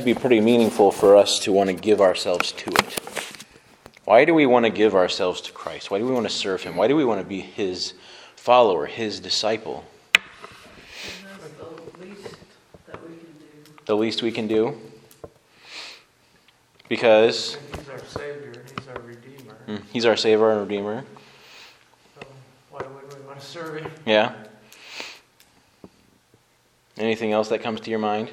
to be pretty meaningful for us to want to give ourselves to it. Why do we want to give ourselves to Christ? Why do we want to serve Him? Why do we want to be His follower, His disciple? the least that we can do. The least we can do? Because He's our Savior and He's our Redeemer. mm, He's our Savior and Redeemer. So why would we want to serve Him? Yeah? Anything else that comes to your mind?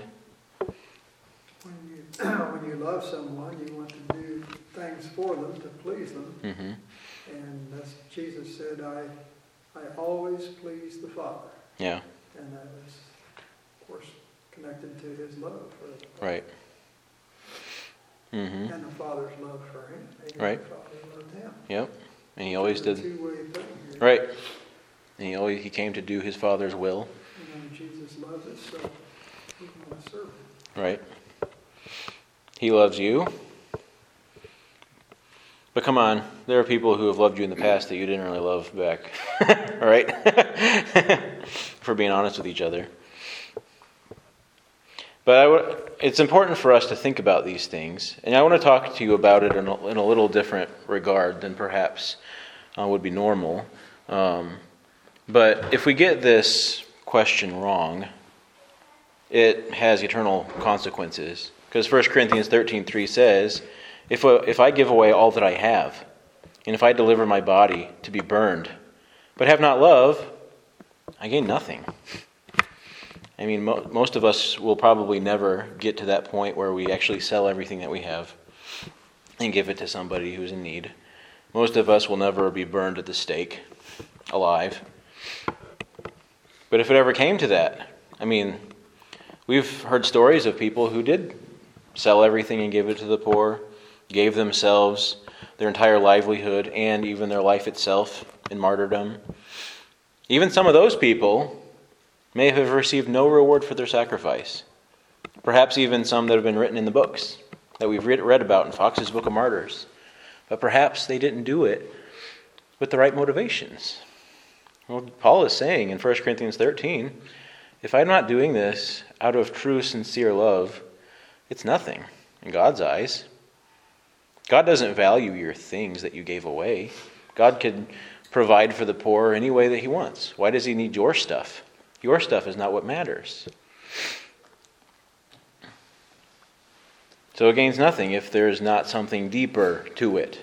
When you, love someone, you want to do things for them to please them. Mm-hmm. And that's, Jesus said, I, I always please the Father. Yeah, And that was, of course, connected to his love for, right. Mm-hmm. and the Father's love for him. He Right. The Father loved him. Yep. And he always did. a two-way thing here. Right. And he always he came to do his father's will. Jesus loves us, so we want to serve him. Right. He loves you. But come on, there are people who have loved you in the past that you didn't really love back. right? for being honest with each other. But it's important for us to think about these things. And I want to talk to you about it in a, in a little different regard than perhaps uh, would be normal. Um, but if we get this question wrong, it has eternal consequences. Because 1 Corinthians 13.3 says, if, if I give away all that I have, and if I deliver my body to be burned, but have not love, I gain nothing. I mean, mo- most of us will probably never get to that point where we actually sell everything that we have and give it to somebody who's in need. Most of us will never be burned at the stake alive. But if it ever came to that, I mean, we've heard stories of people who did sell everything and give it to the poor, gave themselves their entire livelihood and even their life itself in martyrdom. Even some of those people may have received no reward for their sacrifice. Perhaps even some that have been written in the books that we've read about in Fox's Book of Martyrs. But perhaps they didn't do it with the right motivations. Well, Paul is saying in 1 Corinthians 13 if I'm not doing this out of true, sincere love, it's nothing in God's eyes. God doesn't value your things that you gave away. God could provide for the poor any way that He wants. Why does He need your stuff? Your stuff is not what matters. So it gains nothing if there is not something deeper to it.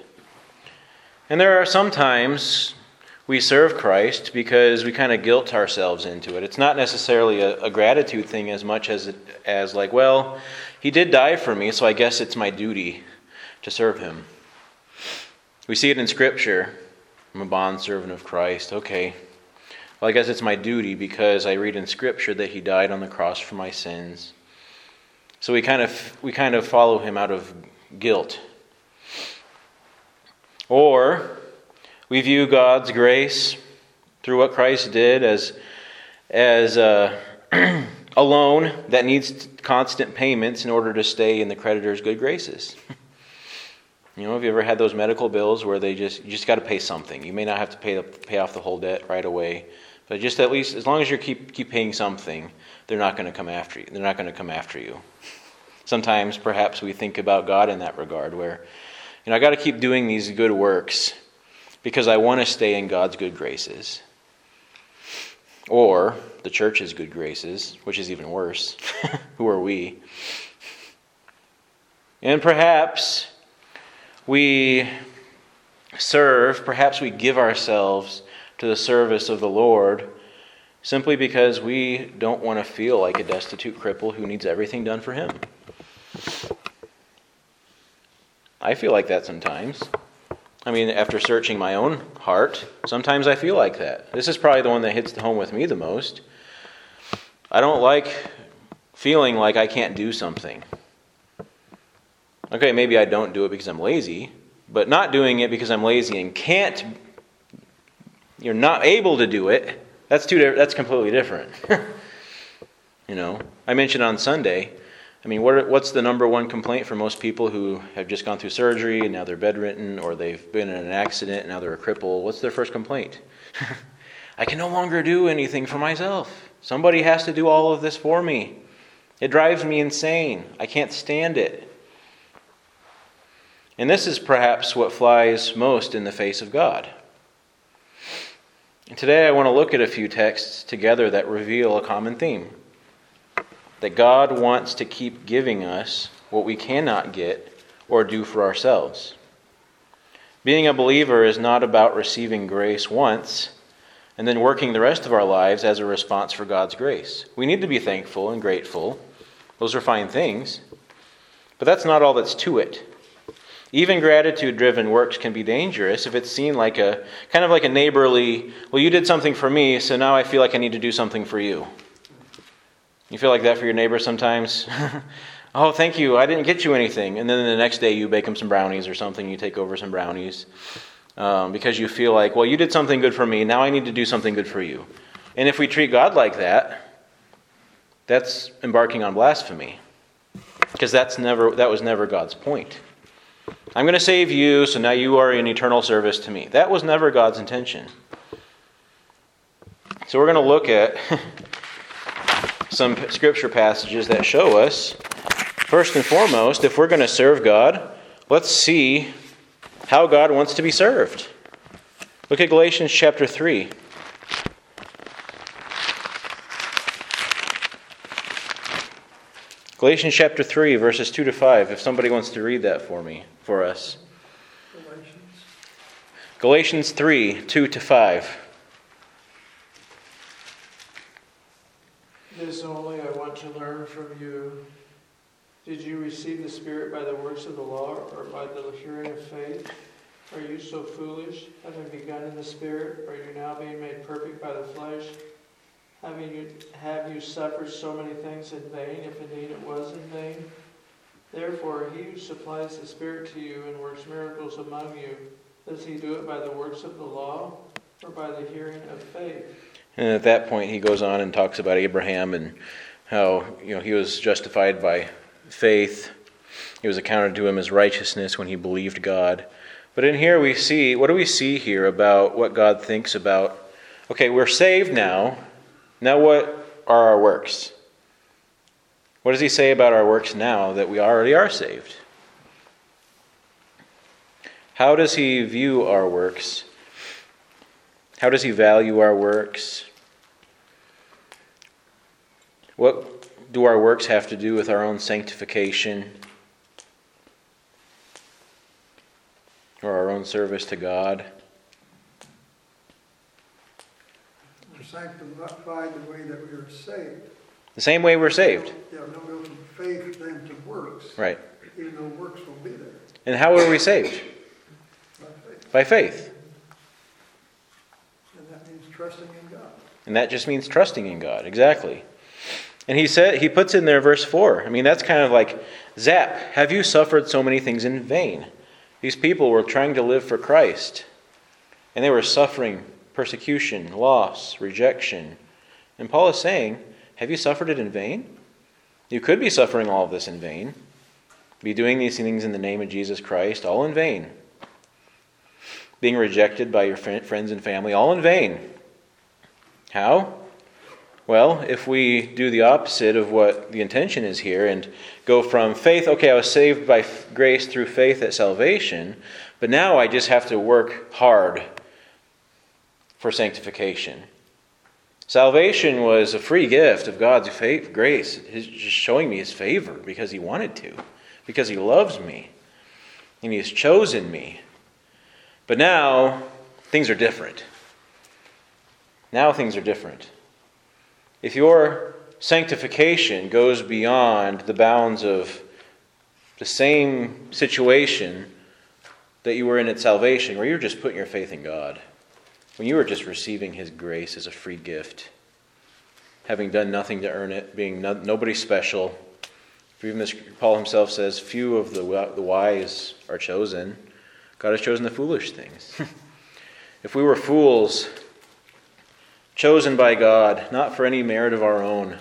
And there are sometimes we serve Christ because we kind of guilt ourselves into it. It's not necessarily a, a gratitude thing as much as it, as like, well, he did die for me, so I guess it's my duty to serve him. We see it in Scripture. I'm a bondservant of Christ. Okay. Well, I guess it's my duty because I read in Scripture that he died on the cross for my sins. So we kind of we kind of follow him out of guilt. Or we view God's grace through what Christ did as as uh, a loan that needs constant payments in order to stay in the creditor's good graces. You know, have you ever had those medical bills where they just you just got to pay something? You may not have to pay pay off the whole debt right away, but just at least as long as you keep keep paying something, they're not going to come after you. They're not going to come after you. Sometimes, perhaps, we think about God in that regard, where you know I got to keep doing these good works because I want to stay in God's good graces, or the church's good graces, which is even worse. Who are we? And perhaps we serve, perhaps we give ourselves to the service of the Lord simply because we don't want to feel like a destitute cripple who needs everything done for him. I feel like that sometimes. I mean, after searching my own heart, sometimes I feel like that. This is probably the one that hits home with me the most. I don't like feeling like I can't do something. Okay, maybe I don't do it because I'm lazy, but not doing it because I'm lazy and can't, you're not able to do it, that's, two, that's completely different. you know, I mentioned on Sunday, I mean, what, what's the number one complaint for most people who have just gone through surgery and now they're bedridden or they've been in an accident and now they're a cripple? What's their first complaint? I can no longer do anything for myself. Somebody has to do all of this for me. It drives me insane. I can't stand it. And this is perhaps what flies most in the face of God. And today I want to look at a few texts together that reveal a common theme that God wants to keep giving us what we cannot get or do for ourselves. Being a believer is not about receiving grace once and then working the rest of our lives as a response for God's grace. We need to be thankful and grateful. Those are fine things. But that's not all that's to it. Even gratitude driven works can be dangerous if it's seen like a kind of like a neighborly, well, you did something for me, so now I feel like I need to do something for you. You feel like that for your neighbor sometimes? oh, thank you, I didn't get you anything. And then the next day you bake them some brownies or something, you take over some brownies um, because you feel like, well, you did something good for me, now I need to do something good for you. And if we treat God like that, that's embarking on blasphemy because that's never that was never God's point. I'm going to save you, so now you are in eternal service to me. That was never God's intention. So we're going to look at some scripture passages that show us, first and foremost, if we're going to serve God, let's see how God wants to be served. Look at Galatians chapter 3. Galatians chapter 3, verses 2 to 5, if somebody wants to read that for me, for us. Galatians. Galatians 3, 2 to 5. This only I want to learn from you. Did you receive the Spirit by the works of the law or by the hearing of faith? Are you so foolish, having begun in the Spirit, are you now being made perfect by the flesh? Having you, have you suffered so many things in vain, if indeed it was in vain? Therefore, he who supplies the Spirit to you and works miracles among you, does he do it by the works of the law or by the hearing of faith? And at that point, he goes on and talks about Abraham and how you know he was justified by faith. It was accounted to him as righteousness when he believed God. But in here, we see what do we see here about what God thinks about? Okay, we're saved now. Now, what are our works? What does he say about our works now that we already are saved? How does he view our works? How does he value our works? What do our works have to do with our own sanctification or our own service to God? We're sanctified the way that we are saved. The same way we're saved. Yeah, go from faith then to works. Right. Even though works will be there And how are we saved? by faith. By faith. And that means trusting in God. And that just means trusting in God. Exactly. And he said he puts in there verse 4. I mean, that's kind of like zap, have you suffered so many things in vain? These people were trying to live for Christ. And they were suffering persecution, loss, rejection. And Paul is saying, have you suffered it in vain? You could be suffering all of this in vain. Be doing these things in the name of Jesus Christ, all in vain. Being rejected by your friends and family, all in vain. How? Well, if we do the opposite of what the intention is here and go from faith, okay, I was saved by grace through faith at salvation, but now I just have to work hard for sanctification. Salvation was a free gift of God's faith, grace, He's just showing me His favor because He wanted to, because He loves me, and He has chosen me. But now, things are different. Now, things are different. If your sanctification goes beyond the bounds of the same situation that you were in at salvation, where you're just putting your faith in God, when you were just receiving His grace as a free gift, having done nothing to earn it, being no, nobody special. Even this, Paul himself says, few of the, the wise are chosen. God has chosen the foolish things. if we were fools, chosen by God, not for any merit of our own,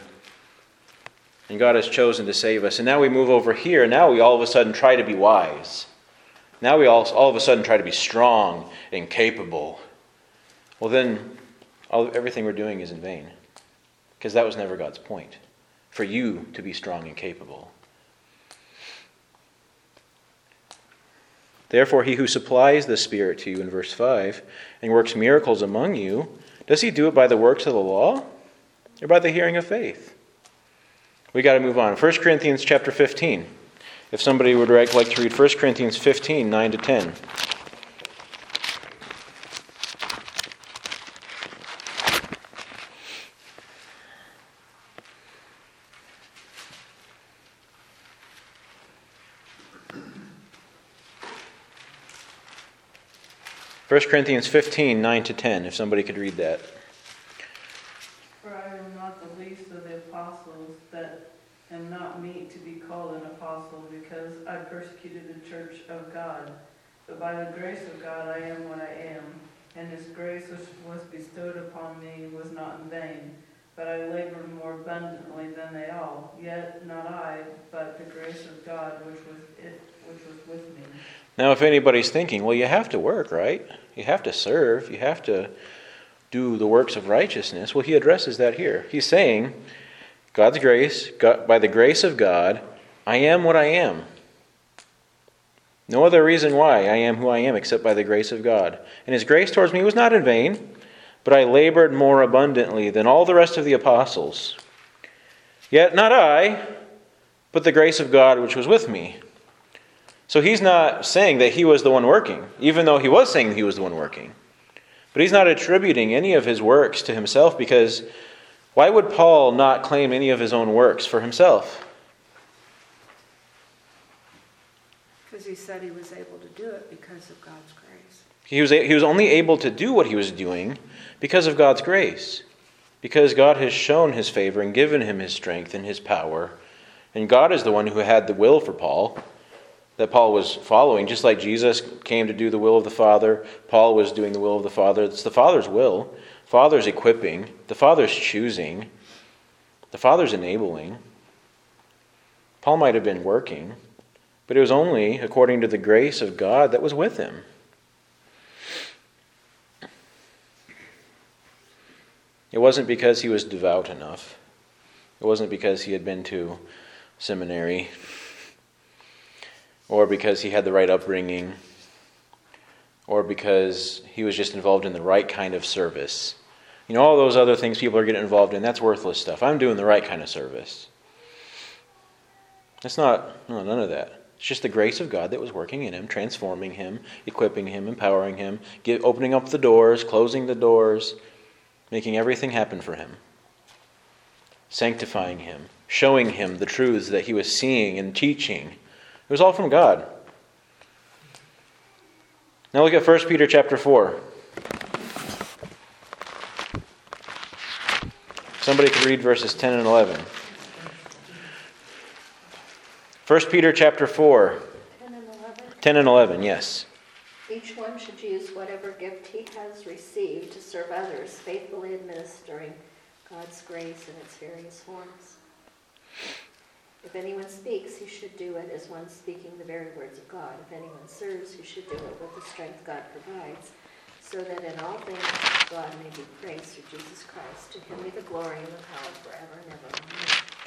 and God has chosen to save us, and now we move over here, now we all of a sudden try to be wise. Now we all, all of a sudden try to be strong and capable well, then all, everything we're doing is in vain because that was never God's point. for you to be strong and capable. Therefore, he who supplies the Spirit to you in verse 5 and works miracles among you, does he do it by the works of the law or by the hearing of faith? We got to move on. 1 Corinthians chapter 15. If somebody would like to read 1 Corinthians 15, 9 to 10. 1 Corinthians 15, 9 to 10, if somebody could read that. For I am not the least of the apostles, that am not meet to be called an apostle, because I persecuted the church of God. But by the grace of God I am what I am, and his grace which was bestowed upon me was not in vain. But I labored more abundantly than they all. Yet not I, but the grace of God which was it, which was with me. Now, if anybody's thinking, well, you have to work, right? You have to serve. You have to do the works of righteousness. Well, he addresses that here. He's saying, God's grace, God, by the grace of God, I am what I am. No other reason why I am who I am except by the grace of God. And his grace towards me was not in vain, but I labored more abundantly than all the rest of the apostles. Yet not I, but the grace of God which was with me. So he's not saying that he was the one working, even though he was saying he was the one working. But he's not attributing any of his works to himself because why would Paul not claim any of his own works for himself? Because he said he was able to do it because of God's grace. He was, he was only able to do what he was doing because of God's grace. Because God has shown his favor and given him his strength and his power. And God is the one who had the will for Paul that Paul was following. Just like Jesus came to do the will of the Father, Paul was doing the will of the Father. It's the Father's will. Father's equipping. The Father's choosing. The Father's enabling. Paul might have been working, but it was only according to the grace of God that was with him. It wasn't because he was devout enough. It wasn't because he had been to seminary or because he had the right upbringing, or because he was just involved in the right kind of service. You know, all those other things people are getting involved in, that's worthless stuff. I'm doing the right kind of service. It's not, no, none of that. It's just the grace of God that was working in him, transforming him, equipping him, empowering him, get, opening up the doors, closing the doors, making everything happen for him, sanctifying him, showing him the truths that he was seeing and teaching was all from God. Now look at 1 Peter chapter 4. Somebody could read verses 10 and 11. 1 Peter chapter 4. 10 and 11. 10 and 11, yes. Each one should use whatever gift he has received to serve others, faithfully administering God's grace in its various forms. If anyone speaks, he should do it as one speaking the very words of God. If anyone serves, he should do it with the strength God provides, so that in all things God may be praised through Jesus Christ. To him be the glory and the power forever and ever.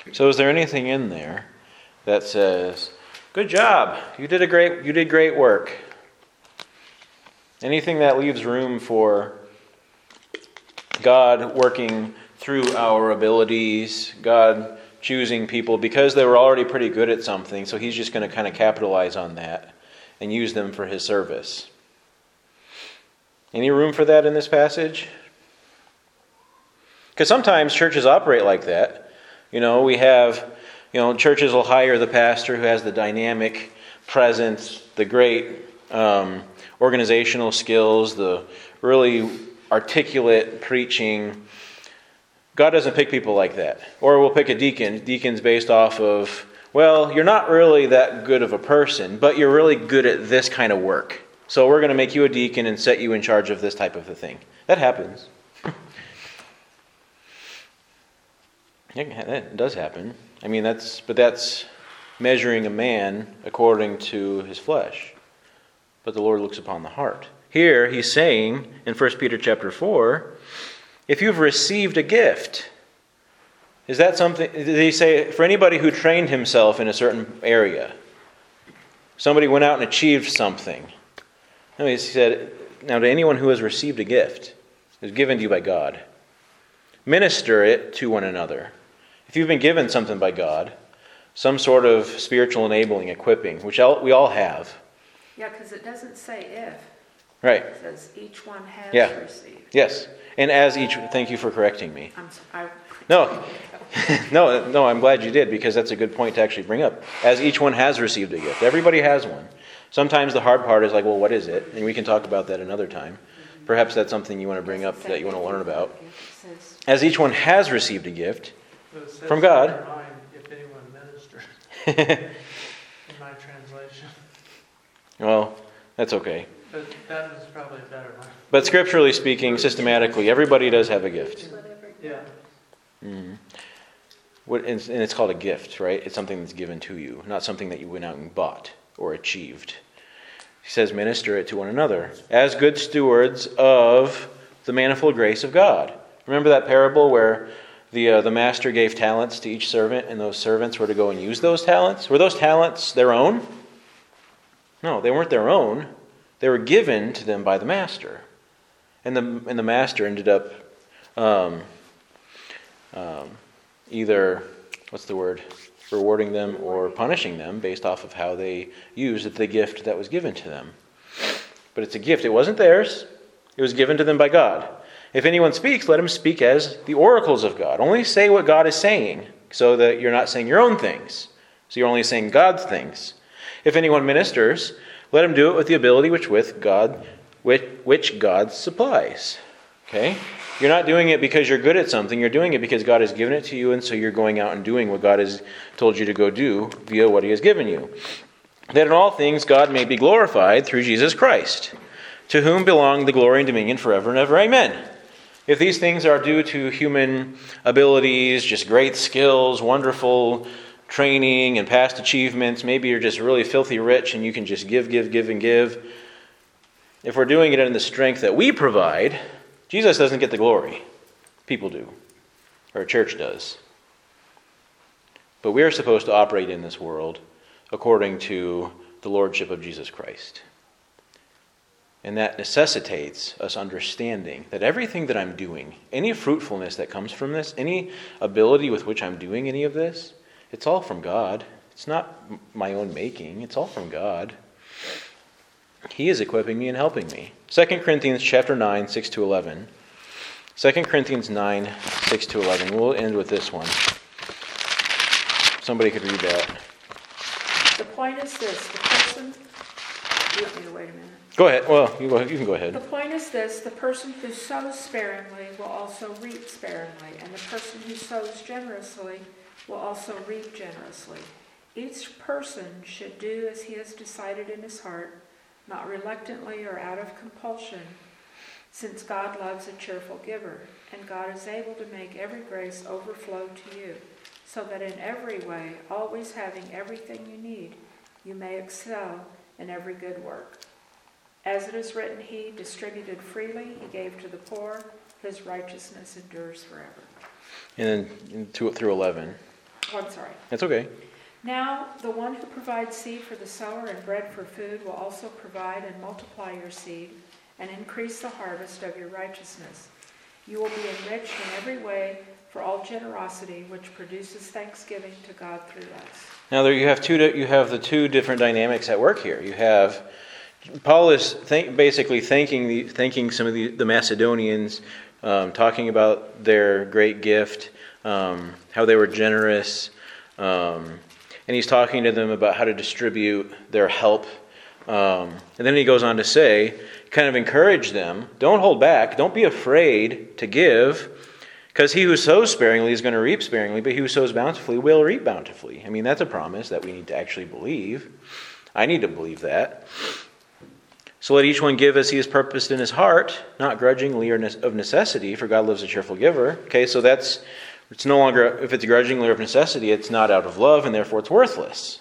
Amen. So is there anything in there that says, "Good job. You did a great you did great work." Anything that leaves room for God working through our abilities, God choosing people because they were already pretty good at something, so he's just going to kind of capitalize on that and use them for his service. Any room for that in this passage? Because sometimes churches operate like that. You know, we have, you know, churches will hire the pastor who has the dynamic presence, the great um, organizational skills, the really articulate preaching God doesn't pick people like that. Or we'll pick a deacon. Deacon's based off of, well, you're not really that good of a person, but you're really good at this kind of work. So we're going to make you a deacon and set you in charge of this type of a thing. That happens. that does happen. I mean, that's, but that's measuring a man according to his flesh. But the Lord looks upon the heart. Here he's saying in 1 Peter chapter 4 if you've received a gift, Is that something, did he say, for anybody who trained himself in a certain area? Somebody went out and achieved something. No, he said, now to anyone who has received a gift, is given to you by God, minister it to one another. If you've been given something by God, some sort of spiritual enabling, equipping, which we all have. Yeah, because it doesn't say if. Right. It says each one has Yeah. received. Yes. And as each, thank you for correcting me. I'm, s- I, No, no, no, I'm glad you did because that's a good point to actually bring up. As each one has received a gift, everybody has one. Sometimes the hard part is like, well, what is it? And we can talk about that another time. Perhaps that's something you want to bring up that you want to learn about. As each one has received a gift, But From God. If anyone ministers, in my translation. well, that's okay. But that is probably a better one. But scripturally speaking, systematically, everybody does have a gift. Yeah. Mhm. What, and and it's called a gift, right? It's something that's given to you, not something that you went out and bought or achieved. He says, minister it to one another as good stewards of the manifold grace of God. Remember that parable where the, uh, the master gave talents to each servant, and those servants were to go and use those talents? Were those talents their own? No, they weren't their own. They were given to them by the master. And the, and the master ended up um, um, either, what's the word, rewarding them or punishing them based off of how they used the gift that was given to them. But it's a gift. It wasn't theirs, it was given to them by God. If anyone speaks, let him speak as the oracles of God. Only say what God is saying so that you're not saying your own things. So you're only saying God's things. If anyone ministers, let him do it with the ability which with God which, which God supplies. Okay? You're not doing it because you're good at something. You're doing it because God has given it to you, and so you're going out and doing what God has told you to go do via what He has given you. That in all things God may be glorified through Jesus Christ, to whom belong the glory and dominion forever and ever. Amen. If these things are due to human abilities, just great skills, wonderful training, and past achievements, maybe you're just really filthy rich and you can just give, give, give, and give. If we're doing it in the strength that we provide, Jesus doesn't get the glory. People do, or a church does. But we are supposed to operate in this world according to the Lordship of Jesus Christ. And that necessitates us understanding that everything that I'm doing, any fruitfulness that comes from this, any ability with which I'm doing any of this, it's all from God. It's not my own making, it's all from God. He is equipping me and helping me. 2 Corinthians chapter 9, 6 to 11. 2 Corinthians 9, 6 to 11. We'll end with this one. Somebody could read that. the point is this, the person, you want me to wait a minute? Go ahead. Well, you, go, you can go ahead. The point is this, the person who sows sparingly will also reap sparingly, and the person who sows generously will also reap generously. Each person should do as he has decided in his heart, not reluctantly or out of compulsion, since God loves a cheerful giver, and God is able to make every grace overflow to you, so that in every way, always having everything you need, you may excel in every good work. As it is written, He distributed freely, He gave to the poor, His righteousness endures forever. And then two, through 11. Oh, I'm sorry. That's okay. Now, the one who provides seed for the sower and bread for food will also provide and multiply your seed and increase the harvest of your righteousness. You will be enriched in every way for all generosity, which produces thanksgiving to God through us. Now there you have two. You have the two different dynamics at work here. You have Paul is thank, basically thanking the, thanking some of the, the Macedonians, um, talking about their great gift, um, how they were generous, um, and he's talking to them about how to distribute their help. Um, and then he goes on to say, kind of encourage them: don't hold back, don't be afraid to give. Because he who sows sparingly is going to reap sparingly, but he who sows bountifully will reap bountifully. I mean, that's a promise that we need to actually believe. I need to believe that. So let each one give as he has purposed in his heart, not grudgingly or of necessity, for God loves a cheerful giver. Okay, so that's, it's no longer, if it's grudgingly or of necessity, it's not out of love, and therefore it's worthless.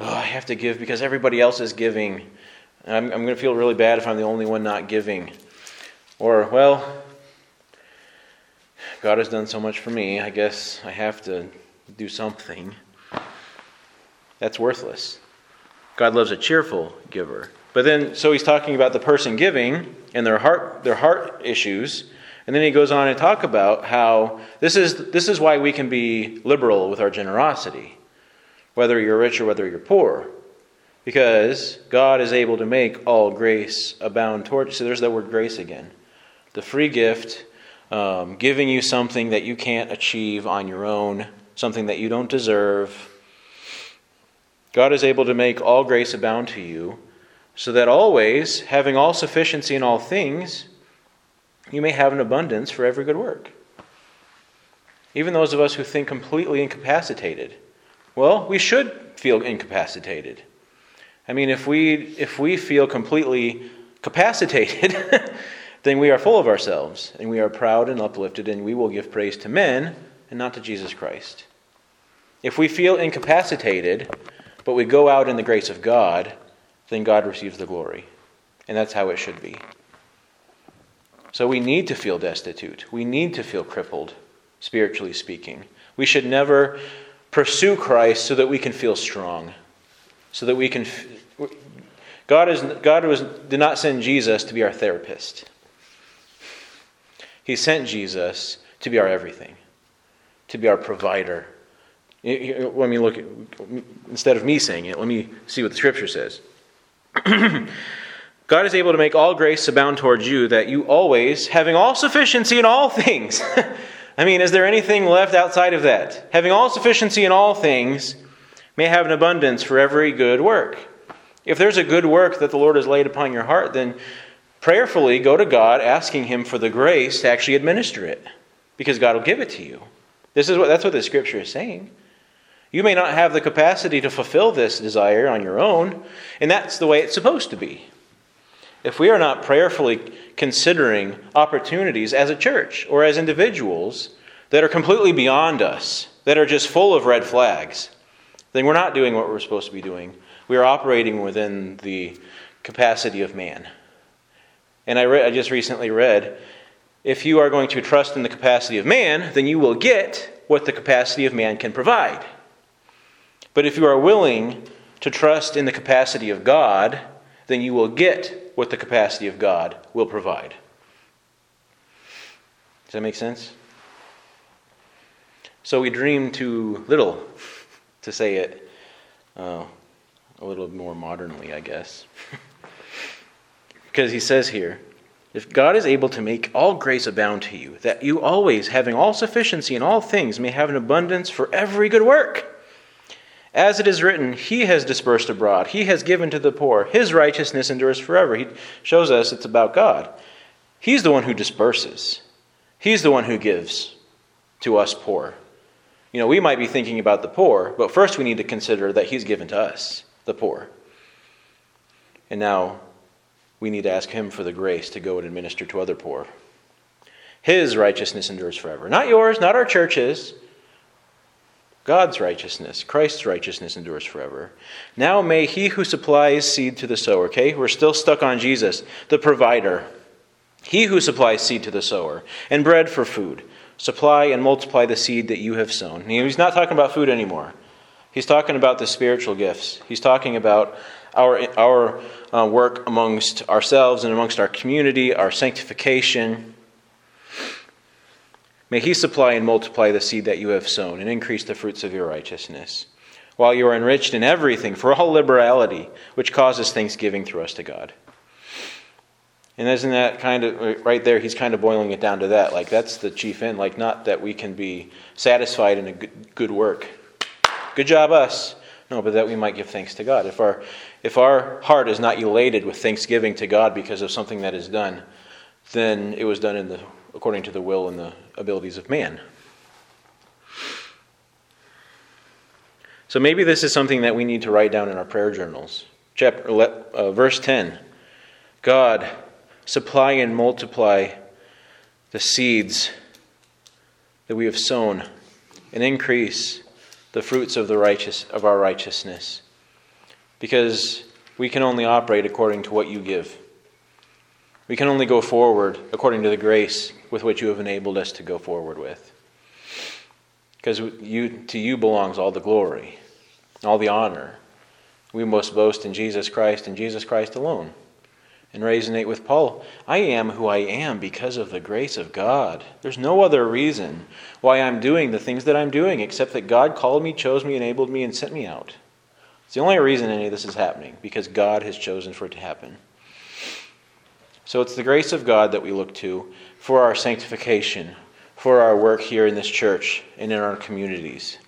Oh, I have to give because everybody else is giving. I'm, I'm going to feel really bad if I'm the only one not giving. Or, well, God has done so much for me, I guess I have to do something. That's worthless. God loves a cheerful giver. But then, so he's talking about the person giving and their heart, their heart issues. And then he goes on to talk about how this is, this is why we can be liberal with our generosity, whether you're rich or whether you're poor. Because God is able to make all grace abound towards. You. So there's that word grace again. The free gift, um, giving you something that you can't achieve on your own, something that you don't deserve. God is able to make all grace abound to you, so that always, having all sufficiency in all things, you may have an abundance for every good work. Even those of us who think completely incapacitated, well, we should feel incapacitated. I mean, if we, if we feel completely capacitated, then we are full of ourselves, and we are proud and uplifted, and we will give praise to men and not to Jesus Christ. If we feel incapacitated, but we go out in the grace of God, then God receives the glory. And that's how it should be. So we need to feel destitute. We need to feel crippled, spiritually speaking. We should never pursue Christ so that we can feel strong so that we can. God, is, God was, did not send Jesus to be our therapist. He sent Jesus to be our everything, to be our provider. Let me look instead of me saying it, let me see what the scripture says. God is able to make all grace abound towards you, that you always, having all sufficiency in all things. I mean, is there anything left outside of that? Having all sufficiency in all things, may have an abundance for every good work. If there's a good work that the Lord has laid upon your heart, then prayerfully go to God asking Him for the grace to actually administer it, because God will give it to you. This is what that's what the scripture is saying. You may not have the capacity to fulfill this desire on your own, and that's the way it's supposed to be. If we are not prayerfully considering opportunities as a church or as individuals that are completely beyond us, that are just full of red flags, then we're not doing what we're supposed to be doing. We are operating within the capacity of man. And I, I just recently read if you are going to trust in the capacity of man, then you will get what the capacity of man can provide. But if you are willing to trust in the capacity of God, then you will get what the capacity of God will provide. Does that make sense? So we dream too little to say it uh, a little more modernly, I guess. because he says here, if God is able to make all grace abound to you, that you always, having all sufficiency in all things, may have an abundance for every good work. As it is written, He has dispersed abroad, He has given to the poor, His righteousness endures forever. He shows us it's about God. He's the one who disperses, He's the one who gives to us poor. You know, we might be thinking about the poor, but first we need to consider that He's given to us, the poor. And now we need to ask Him for the grace to go and administer to other poor. His righteousness endures forever. Not yours, not our church's. God's righteousness, Christ's righteousness endures forever. Now may He who supplies seed to the sower, okay? We're still stuck on Jesus, the provider. He who supplies seed to the sower and bread for food supply and multiply the seed that you have sown. He's not talking about food anymore. He's talking about the spiritual gifts. He's talking about our, our uh, work amongst ourselves and amongst our community, our sanctification. May He supply and multiply the seed that you have sown and increase the fruits of your righteousness, while you are enriched in everything for all liberality, which causes thanksgiving through us to God. And isn't that kind of right there? He's kind of boiling it down to that. Like, that's the chief end. Like, not that we can be satisfied in a good, good work. Good job, us. No, but that we might give thanks to God. If our, if our heart is not elated with thanksgiving to God because of something that is done, then it was done in the, according to the will and the abilities of man. So maybe this is something that we need to write down in our prayer journals. Chapter, uh, verse 10 God supply and multiply the seeds that we have sown and increase the fruits of the righteous of our righteousness because we can only operate according to what you give We can only go forward according to the grace with which you have enabled us to go forward with. Because you, to you belongs all the glory, all the honor. We must boast in Jesus Christ and Jesus Christ alone. And resonate with Paul I am who I am because of the grace of God. There's no other reason why I'm doing the things that I'm doing except that God called me, chose me, enabled me, and sent me out. It's the only reason any of this is happening, because God has chosen for it to happen. So it's the grace of God that we look to for our sanctification, for our work here in this church and in our communities.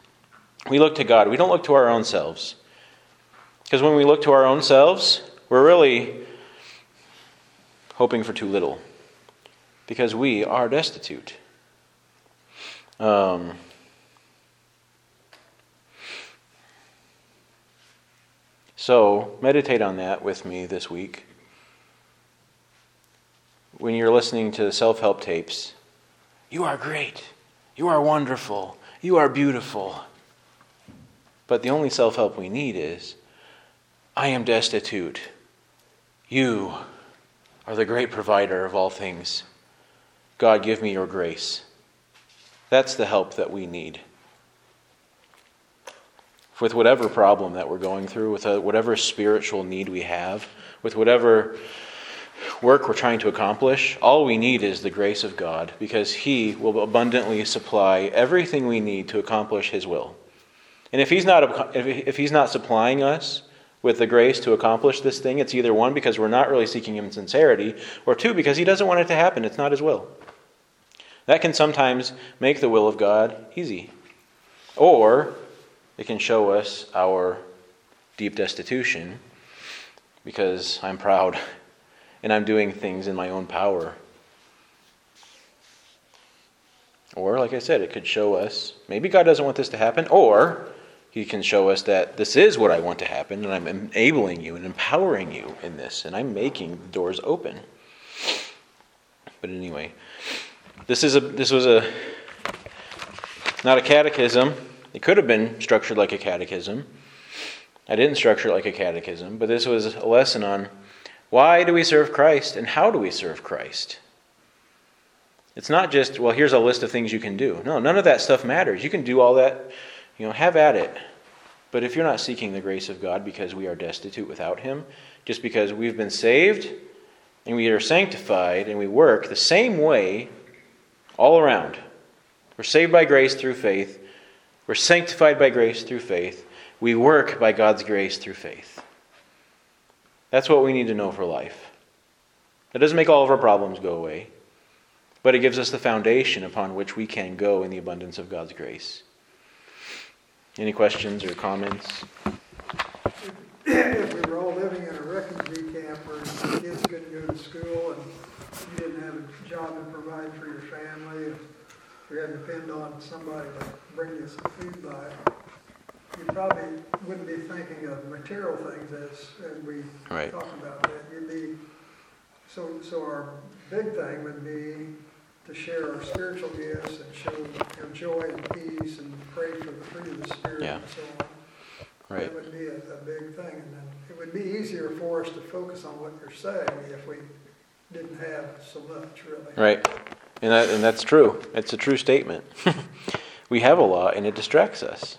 We look to God. We don't look to our own selves. Because when we look to our own selves, we're really hoping for too little. Because we are destitute. Um, so, meditate on that with me this week when you're listening to self help tapes, you are great. You are wonderful. You are beautiful. But the only self help we need is I am destitute. You are the great provider of all things. God, give me your grace. That's the help that we need. With whatever problem that we're going through, with whatever spiritual need we have, with whatever work we're trying to accomplish, all we need is the grace of God because He will abundantly supply everything we need to accomplish His will. And if He's not, if He's not supplying us with the grace to accomplish this thing, it's either one, because we're not really seeking Him in sincerity, or two, because He doesn't want it to happen. It's not His will. That can sometimes make the will of God easy. Or it can show us our deep destitution because I'm proud and I'm doing things in my own power. Or, like I said, it could show us maybe God doesn't want this to happen, or He can show us that this is what I want to happen, and I'm enabling you and empowering you in this, and I'm making doors open. But anyway, this is a this was a not a catechism. It could have been structured like a catechism. I didn't structure it like a catechism, but this was a lesson on why do we serve Christ and how do we serve Christ? It's not just, well, here's a list of things you can do. No, none of that stuff matters. You can do all that, you know, have at it. But if you're not seeking the grace of God because we are destitute without Him, just because we've been saved and we are sanctified and we work the same way all around, we're saved by grace through faith, we're sanctified by grace through faith, we work by God's grace through faith. That's what we need to know for life. It doesn't make all of our problems go away, but it gives us the foundation upon which we can go in the abundance of God's grace. Any questions or comments? If we were all living in a refugee camp where kids couldn't go to school and you didn't have a job to provide for your family, if you had to depend on somebody to bring you some food by, you probably wouldn't be thinking of material things as, as we right. talk about that. You'd be, so, so our big thing would be to share our spiritual gifts and show your joy and peace and pray for the fruit of the Spirit yeah. and so on. Right. That would be a, a big thing. And then it would be easier for us to focus on what you're saying if we didn't have so much, really. Right. And, that, and that's true. It's a true statement. we have a lot, and it distracts us.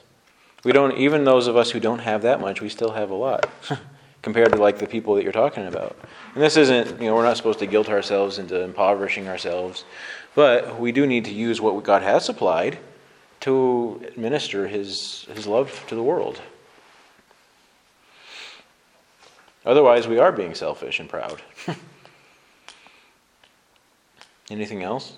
We don't, even those of us who don't have that much, we still have a lot compared to like the people that you're talking about. And this isn't, you know, we're not supposed to guilt ourselves into impoverishing ourselves, but we do need to use what God has supplied to administer His His love to the world. Otherwise, we are being selfish and proud. Anything else?